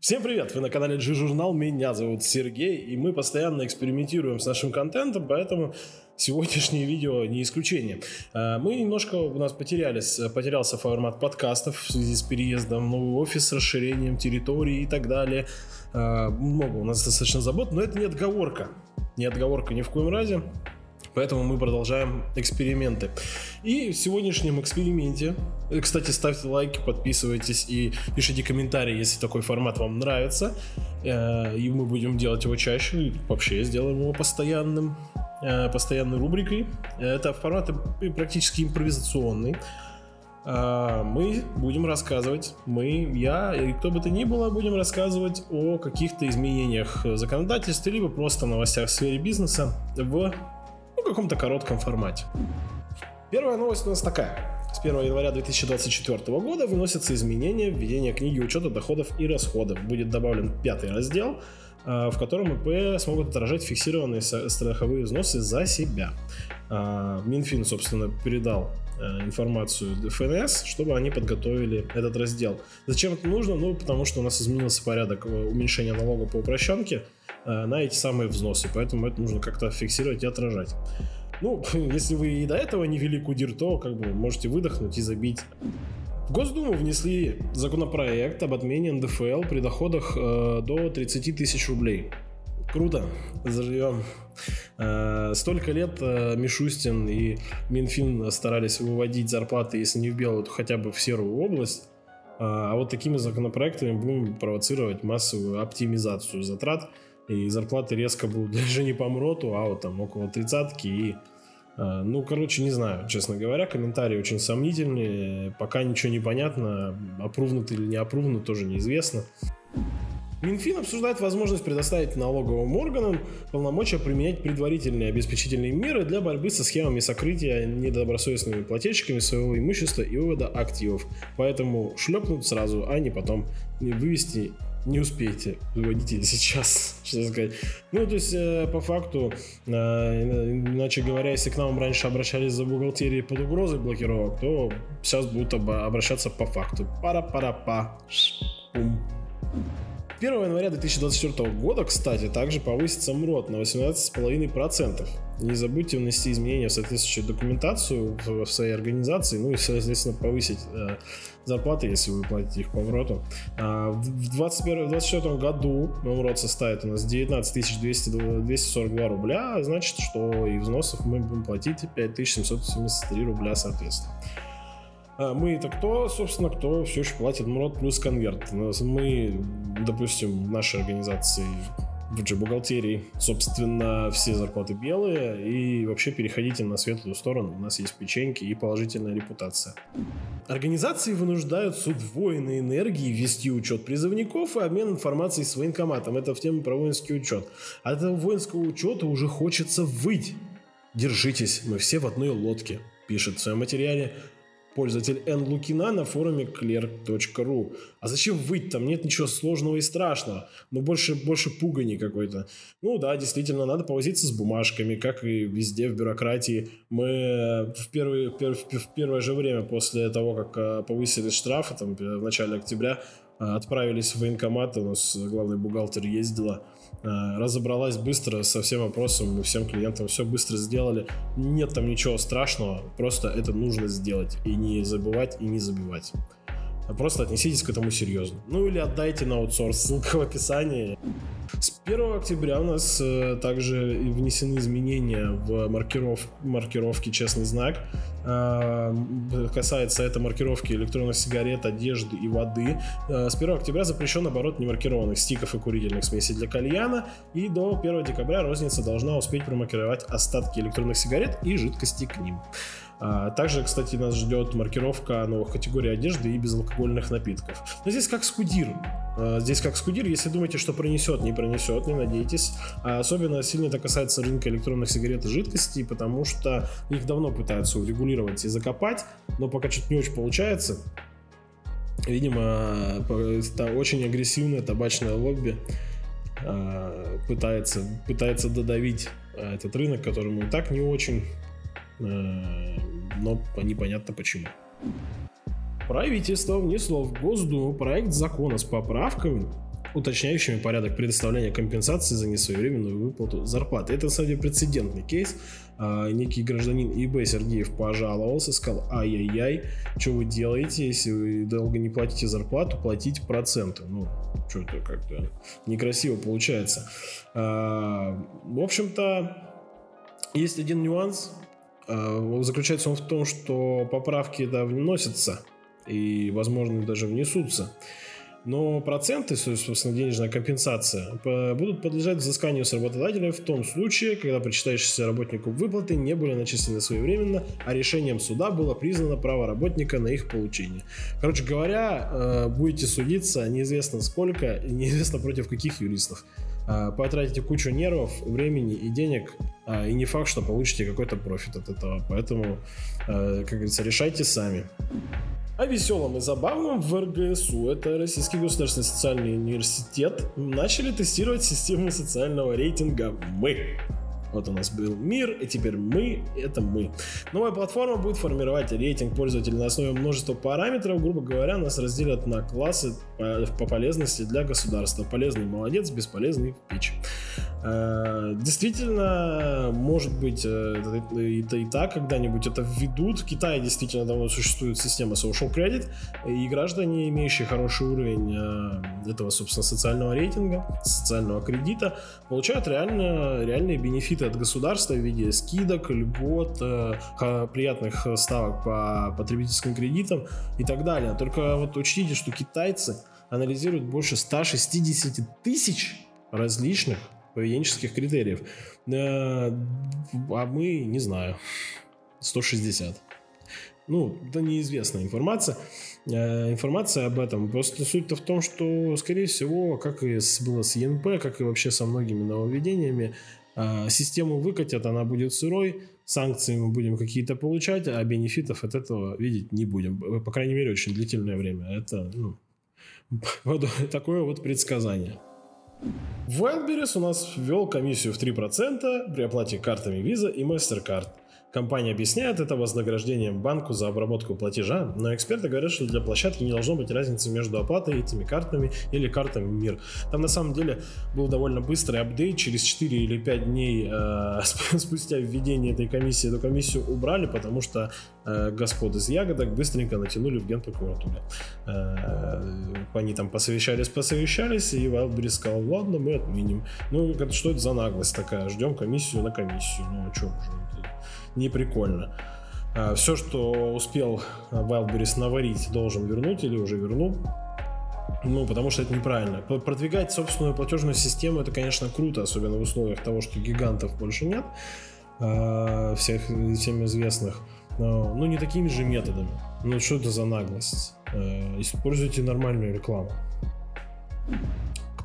Всем привет! Вы на канале G-журнал, меня зовут Сергей, и мы постоянно экспериментируем с нашим контентом, поэтому сегодняшнее видео не исключение. А, мы немножко, у нас потерялись, потерялся формат подкастов в связи с переездом новый офис, расширением территории и так далее. А, много у нас достаточно забот, но это не отговорка. Не отговорка ни в коем разе. Поэтому мы продолжаем эксперименты. И в сегодняшнем эксперименте, э, кстати, ставьте лайки, подписывайтесь и пишите комментарии, если такой формат вам нравится. Э, и мы будем делать его чаще, и вообще сделаем его постоянным, э, постоянной рубрикой. Это формат практически импровизационный. Мы будем рассказывать, мы, я и кто бы то ни было, будем рассказывать о каких-то изменениях в законодательстве, либо просто новостях в сфере бизнеса в ну, каком-то коротком формате. Первая новость у нас такая. С 1 января 2024 года выносятся изменения в введение книги учета доходов и расходов. Будет добавлен пятый раздел, э, в котором ИП смогут отражать фиксированные страховые взносы за себя. Э, Минфин, собственно, передал э, информацию ФНС, чтобы они подготовили этот раздел. Зачем это нужно? Ну, потому что у нас изменился порядок уменьшения налога по упрощенке – Э, на эти самые взносы, поэтому это нужно как-то фиксировать и отражать. Ну, если вы и до этого не вели кудир, то как бы можете выдохнуть и забить. В Госдуму внесли законопроект об отмене НДФЛ при доходах э, до 30 тысяч рублей. Круто, заживем. Э, столько лет э, Мишустин и Минфин старались выводить зарплаты, если не в белую, то хотя бы в серую область. Э, а вот такими законопроектами будем провоцировать массовую оптимизацию затрат и зарплаты резко будут даже не по МРОТу, а вот там около тридцатки и э, ну, короче, не знаю, честно говоря, комментарии очень сомнительные, пока ничего не понятно, опрувнут или не опрувнут, тоже неизвестно. Минфин обсуждает возможность предоставить налоговым органам полномочия применять предварительные обеспечительные меры для борьбы со схемами сокрытия недобросовестными плательщиками своего имущества и вывода активов. Поэтому шлепнут сразу, а не потом вывести не успеете, выводите сейчас, что сказать. Ну, то есть, э, по факту, э, иначе говоря, если к нам раньше обращались за бухгалтерией под угрозой блокировок, то сейчас будут обращаться по факту. Пара-пара-па. Пум. 1 января 2024 года, кстати, также повысится МРОД на 18,5%. Не забудьте внести изменения в соответствующую документацию в, в своей организации, ну и, соответственно, повысить э, зарплаты, если вы платите их по МРОТу. А, в 2024 году МРОТ составит у нас 19 200, 242 рубля, а значит, что и взносов мы будем платить 5773 рубля, соответственно. А мы это кто, собственно, кто все еще платит МРОД плюс конверт. Мы, допустим, в нашей организации в G-бухгалтерии, собственно, все зарплаты белые, и вообще переходите на светлую сторону, у нас есть печеньки и положительная репутация. Организации вынуждают с удвоенной энергией вести учет призывников и обмен информацией с военкоматом. Это в тему про воинский учет. От этого воинского учета уже хочется выть. Держитесь, мы все в одной лодке, пишет в своем материале пользователь Н. Лукина на форуме clerk.ru. А зачем выть? Там нет ничего сложного и страшного. Но больше, больше пугани какой-то. Ну да, действительно, надо повозиться с бумажками, как и везде в бюрократии. Мы в, первый, в первое же время после того, как э, повысили штрафы, там, в начале октября, э, отправились в военкомат, у нас главный бухгалтер ездила, Э, разобралась быстро со всем вопросом, мы всем клиентам все быстро сделали. Нет там ничего страшного, просто это нужно сделать и не забывать и не забивать. А просто отнеситесь к этому серьезно. Ну или отдайте на аутсорс, ссылка в описании. С 1 октября у нас э, также внесены изменения в маркиров, маркировке «Честный знак». Э, касается это маркировки электронных сигарет, одежды и воды. Э, с 1 октября запрещен оборот немаркированных стиков и курительных смесей для кальяна. И до 1 декабря розница должна успеть промаркировать остатки электронных сигарет и жидкости к ним. А, также, кстати, нас ждет маркировка новых категорий одежды и безалкогольных напитков. Но здесь как скудир. А, здесь как скудир, если думаете, что пронесет, не пронесет, не надейтесь. А особенно сильно это касается рынка электронных сигарет и жидкостей, потому что их давно пытаются урегулировать и закопать, но пока что-то не очень получается. Видимо, это очень агрессивное табачное лобби пытается, пытается додавить этот рынок, которому и так не очень но непонятно почему. Правительство внесло в Госдуму проект закона с поправками, уточняющими порядок предоставления компенсации за несвоевременную выплату зарплаты. Это, деле, прецедентный кейс. А, некий гражданин ИБ Сергеев пожаловался, сказал, ай-яй-яй, что вы делаете, если вы долго не платите зарплату, платите проценты. Ну, что-то как-то некрасиво получается. А, в общем-то, есть один нюанс. А, заключается он в том, что поправки да, вносятся и, возможно, даже внесутся. Но проценты, собственно, денежная компенсация, будут подлежать взысканию с работодателя в том случае, когда причитающиеся работнику выплаты не были начислены своевременно, а решением суда было признано право работника на их получение. Короче говоря, э, будете судиться неизвестно сколько и неизвестно против каких юристов. Э, потратите кучу нервов, времени и денег, э, и не факт, что получите какой-то профит от этого. Поэтому, как говорится, решайте сами. О веселом и забавном в РГСУ, это Российский государственный социальный университет, начали тестировать систему социального рейтинга «Мы». Вот у нас был мир, и теперь мы — это мы. Новая платформа будет формировать рейтинг пользователей на основе множества параметров. Грубо говоря, нас разделят на классы по, по полезности для государства. Полезный — молодец, бесполезный — пич. Э, действительно, может быть, э, это и так когда-нибудь это введут. В Китае действительно давно существует система social credit, и граждане, имеющие хороший уровень э, этого, собственно, социального рейтинга, социального кредита, получают реально, реальные бенефиты от государства в виде скидок, льгот, приятных ставок по потребительским кредитам и так далее. Только вот учтите, что китайцы анализируют больше 160 тысяч различных поведенческих критериев. Э, а мы, не знаю, 160. Ну, это неизвестная информация. Э, информация об этом. Просто суть-то в том, что, скорее всего, как и было с ЕНП, как и вообще со многими нововведениями, э, систему выкатят, она будет сырой, санкции мы будем какие-то получать, а бенефитов от этого видеть не будем. По крайней мере, очень длительное время. Это ну, такое вот предсказание. Wildberries у нас ввел комиссию в 3% при оплате картами Visa и MasterCard. Компания объясняет это вознаграждением банку за обработку платежа, но эксперты говорят, что для площадки не должно быть разницы между оплатой этими картами или картами МИР. Там на самом деле был довольно быстрый апдейт, через 4 или 5 дней э, спустя введение этой комиссии эту комиссию убрали, потому что э, господ из ягодок быстренько натянули в генпрокуратуре. Э, они там посовещались, посовещались, и Wildberries сказал, ладно, мы отменим. Ну, что это за наглость такая? Ждем комиссию на комиссию. Ну, а что уже? Не прикольно. А, Все, что успел Wildberries наварить, должен вернуть или уже вернул. Ну, потому что это неправильно. Продвигать собственную платежную систему, это, конечно, круто, особенно в условиях того, что гигантов больше нет, а, всех всем известных. Но, ну, не такими же методами. Ну, что это за наглость? А, используйте нормальную рекламу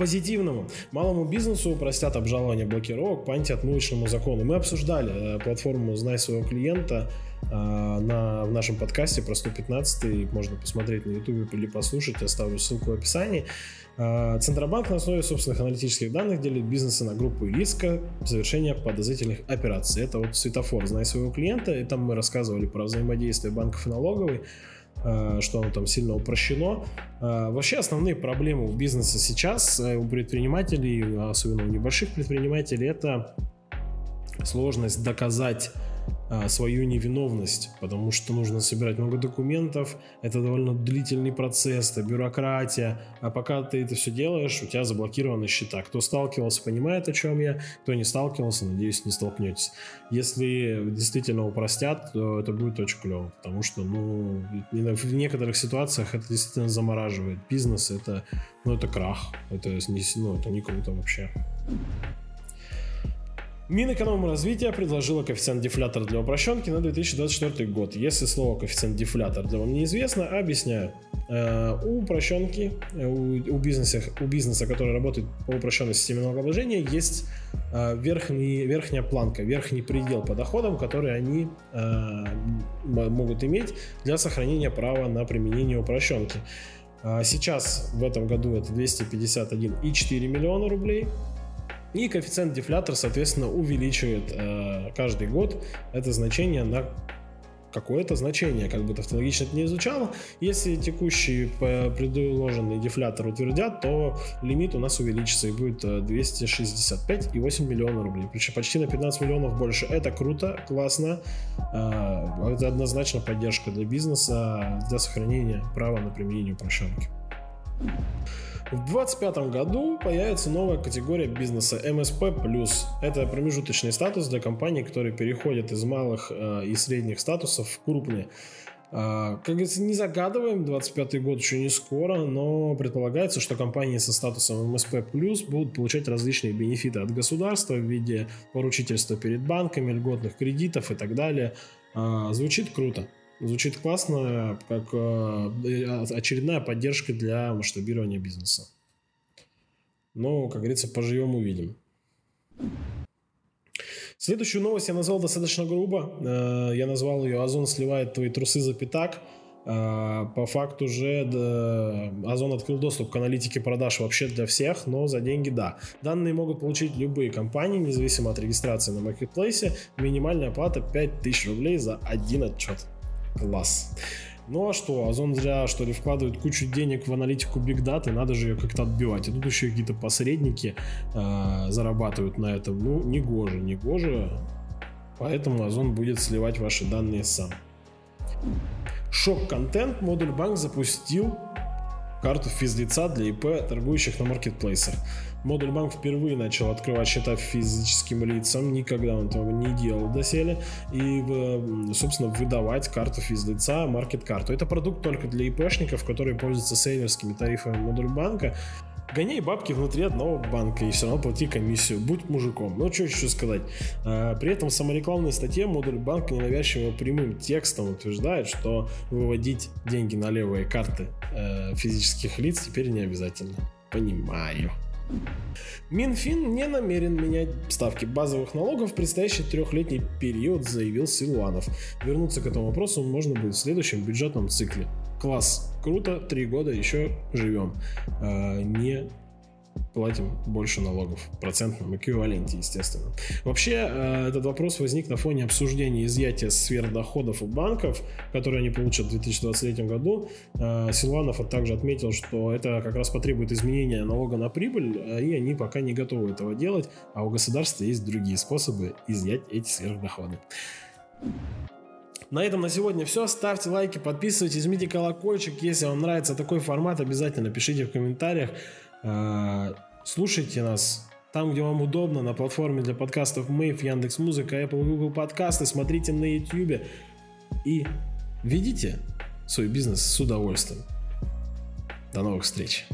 позитивному. Малому бизнесу упростят обжалование блокировок по антиотмывочному закону. Мы обсуждали э, платформу «Знай своего клиента» э, на, в нашем подкасте про 115 можно посмотреть на YouTube или послушать, оставлю ссылку в описании. Э, Центробанк на основе собственных аналитических данных делит бизнесы на группу риска завершения подозрительных операций. Это вот светофор «Знай своего клиента», и там мы рассказывали про взаимодействие банков и налоговой. Э, что оно там сильно упрощено. Э, вообще основные проблемы у бизнеса сейчас, э, у предпринимателей, особенно у небольших предпринимателей, это сложность доказать свою невиновность, потому что нужно собирать много документов, это довольно длительный процесс, это бюрократия, а пока ты это все делаешь, у тебя заблокированы счета. Кто сталкивался, понимает, о чем я, кто не сталкивался, надеюсь, не столкнетесь. Если действительно упростят, то это будет очень клево, потому что, ну, в некоторых ситуациях это действительно замораживает бизнес, это, ну, это крах, это не, ну, это не круто вообще. Минэкономразвития предложила коэффициент дефлятор для упрощенки на 2024 год. Если слово коэффициент дефлятор для вам неизвестно, объясняю. Э, у упрощенки, э, у, бизнеса, у бизнеса, который работает по упрощенной системе налогообложения, есть э, верхний, верхняя планка, верхний предел по доходам, который они могут иметь для сохранения права на применение упрощенки. Сейчас в этом году это 251,4 миллиона рублей. И коэффициент дефлятор, соответственно, увеличивает э, каждый год это значение на какое-то значение, как бы тавтологично это не звучало. Если текущий предложенный дефлятор утвердят, то лимит у нас увеличится и будет 265,8 миллионов рублей. Причем почти на 15 миллионов больше. Это круто, классно. А, это однозначно поддержка для бизнеса, для сохранения права на применение упрощенки. В 2025 году появится новая категория бизнеса MSP+. Это промежуточный статус для компаний, которые переходят из малых э, и средних статусов в крупные. Э, как говорится, не загадываем, 25 год еще не скоро, но предполагается, что компании со статусом MSP+, будут получать различные бенефиты от государства в виде поручительства перед банками, льготных кредитов и так далее. Э, звучит круто. Звучит классно, как э, очередная поддержка для масштабирования бизнеса. Но, как говорится, поживем увидим. Следующую новость я назвал достаточно грубо. Э, я назвал ее «Озон сливает твои трусы за пятак». Э, по факту же Озон открыл доступ к аналитике продаж вообще для всех, но за деньги да. Данные могут получить любые компании, независимо от регистрации на маркетплейсе. Минимальная плата 5000 рублей за один отчет. Класс. Ну а что, Озон зря, что ли, вкладывает кучу денег в аналитику Big Data, надо же ее как-то отбивать. И тут еще какие-то посредники э, зарабатывают на этом. Ну, не гоже, не гоже. Поэтому Озон будет сливать ваши данные сам. Шок-контент модуль банк запустил карту физлица для ИП, торгующих на маркетплейсах. Модуль банк впервые начал открывать счета физическим лицам, никогда он этого не делал доселе, и, собственно, выдавать карту физлица, маркет-карту. Это продукт только для ИПшников, которые пользуются сейлерскими тарифами модуль банка, гоняй бабки внутри одного банка и все равно плати комиссию, будь мужиком. Ну, что еще сказать. А, при этом в саморекламной статье модуль банка ненавязчиво прямым текстом утверждает, что выводить деньги на левые карты э, физических лиц теперь не обязательно. Понимаю. Минфин не намерен менять ставки базовых налогов в предстоящий трехлетний период, заявил Силуанов. Вернуться к этому вопросу можно будет в следующем бюджетном цикле. Класс, круто, три года еще живем. А, не платим больше налогов в процентном эквиваленте, естественно. Вообще, э, этот вопрос возник на фоне обсуждения изъятия сфер доходов у банков, которые они получат в 2023 году. Э, Силуанов также отметил, что это как раз потребует изменения налога на прибыль, э, и они пока не готовы этого делать, а у государства есть другие способы изъять эти сверхдоходы. На этом на сегодня все. Ставьте лайки, подписывайтесь, жмите колокольчик. Если вам нравится такой формат, обязательно пишите в комментариях. А, слушайте нас там, где вам удобно, на платформе для подкастов Мэйв, Яндекс Музыка, Apple, Google подкасты, смотрите на YouTube и ведите свой бизнес с удовольствием. До новых встреч!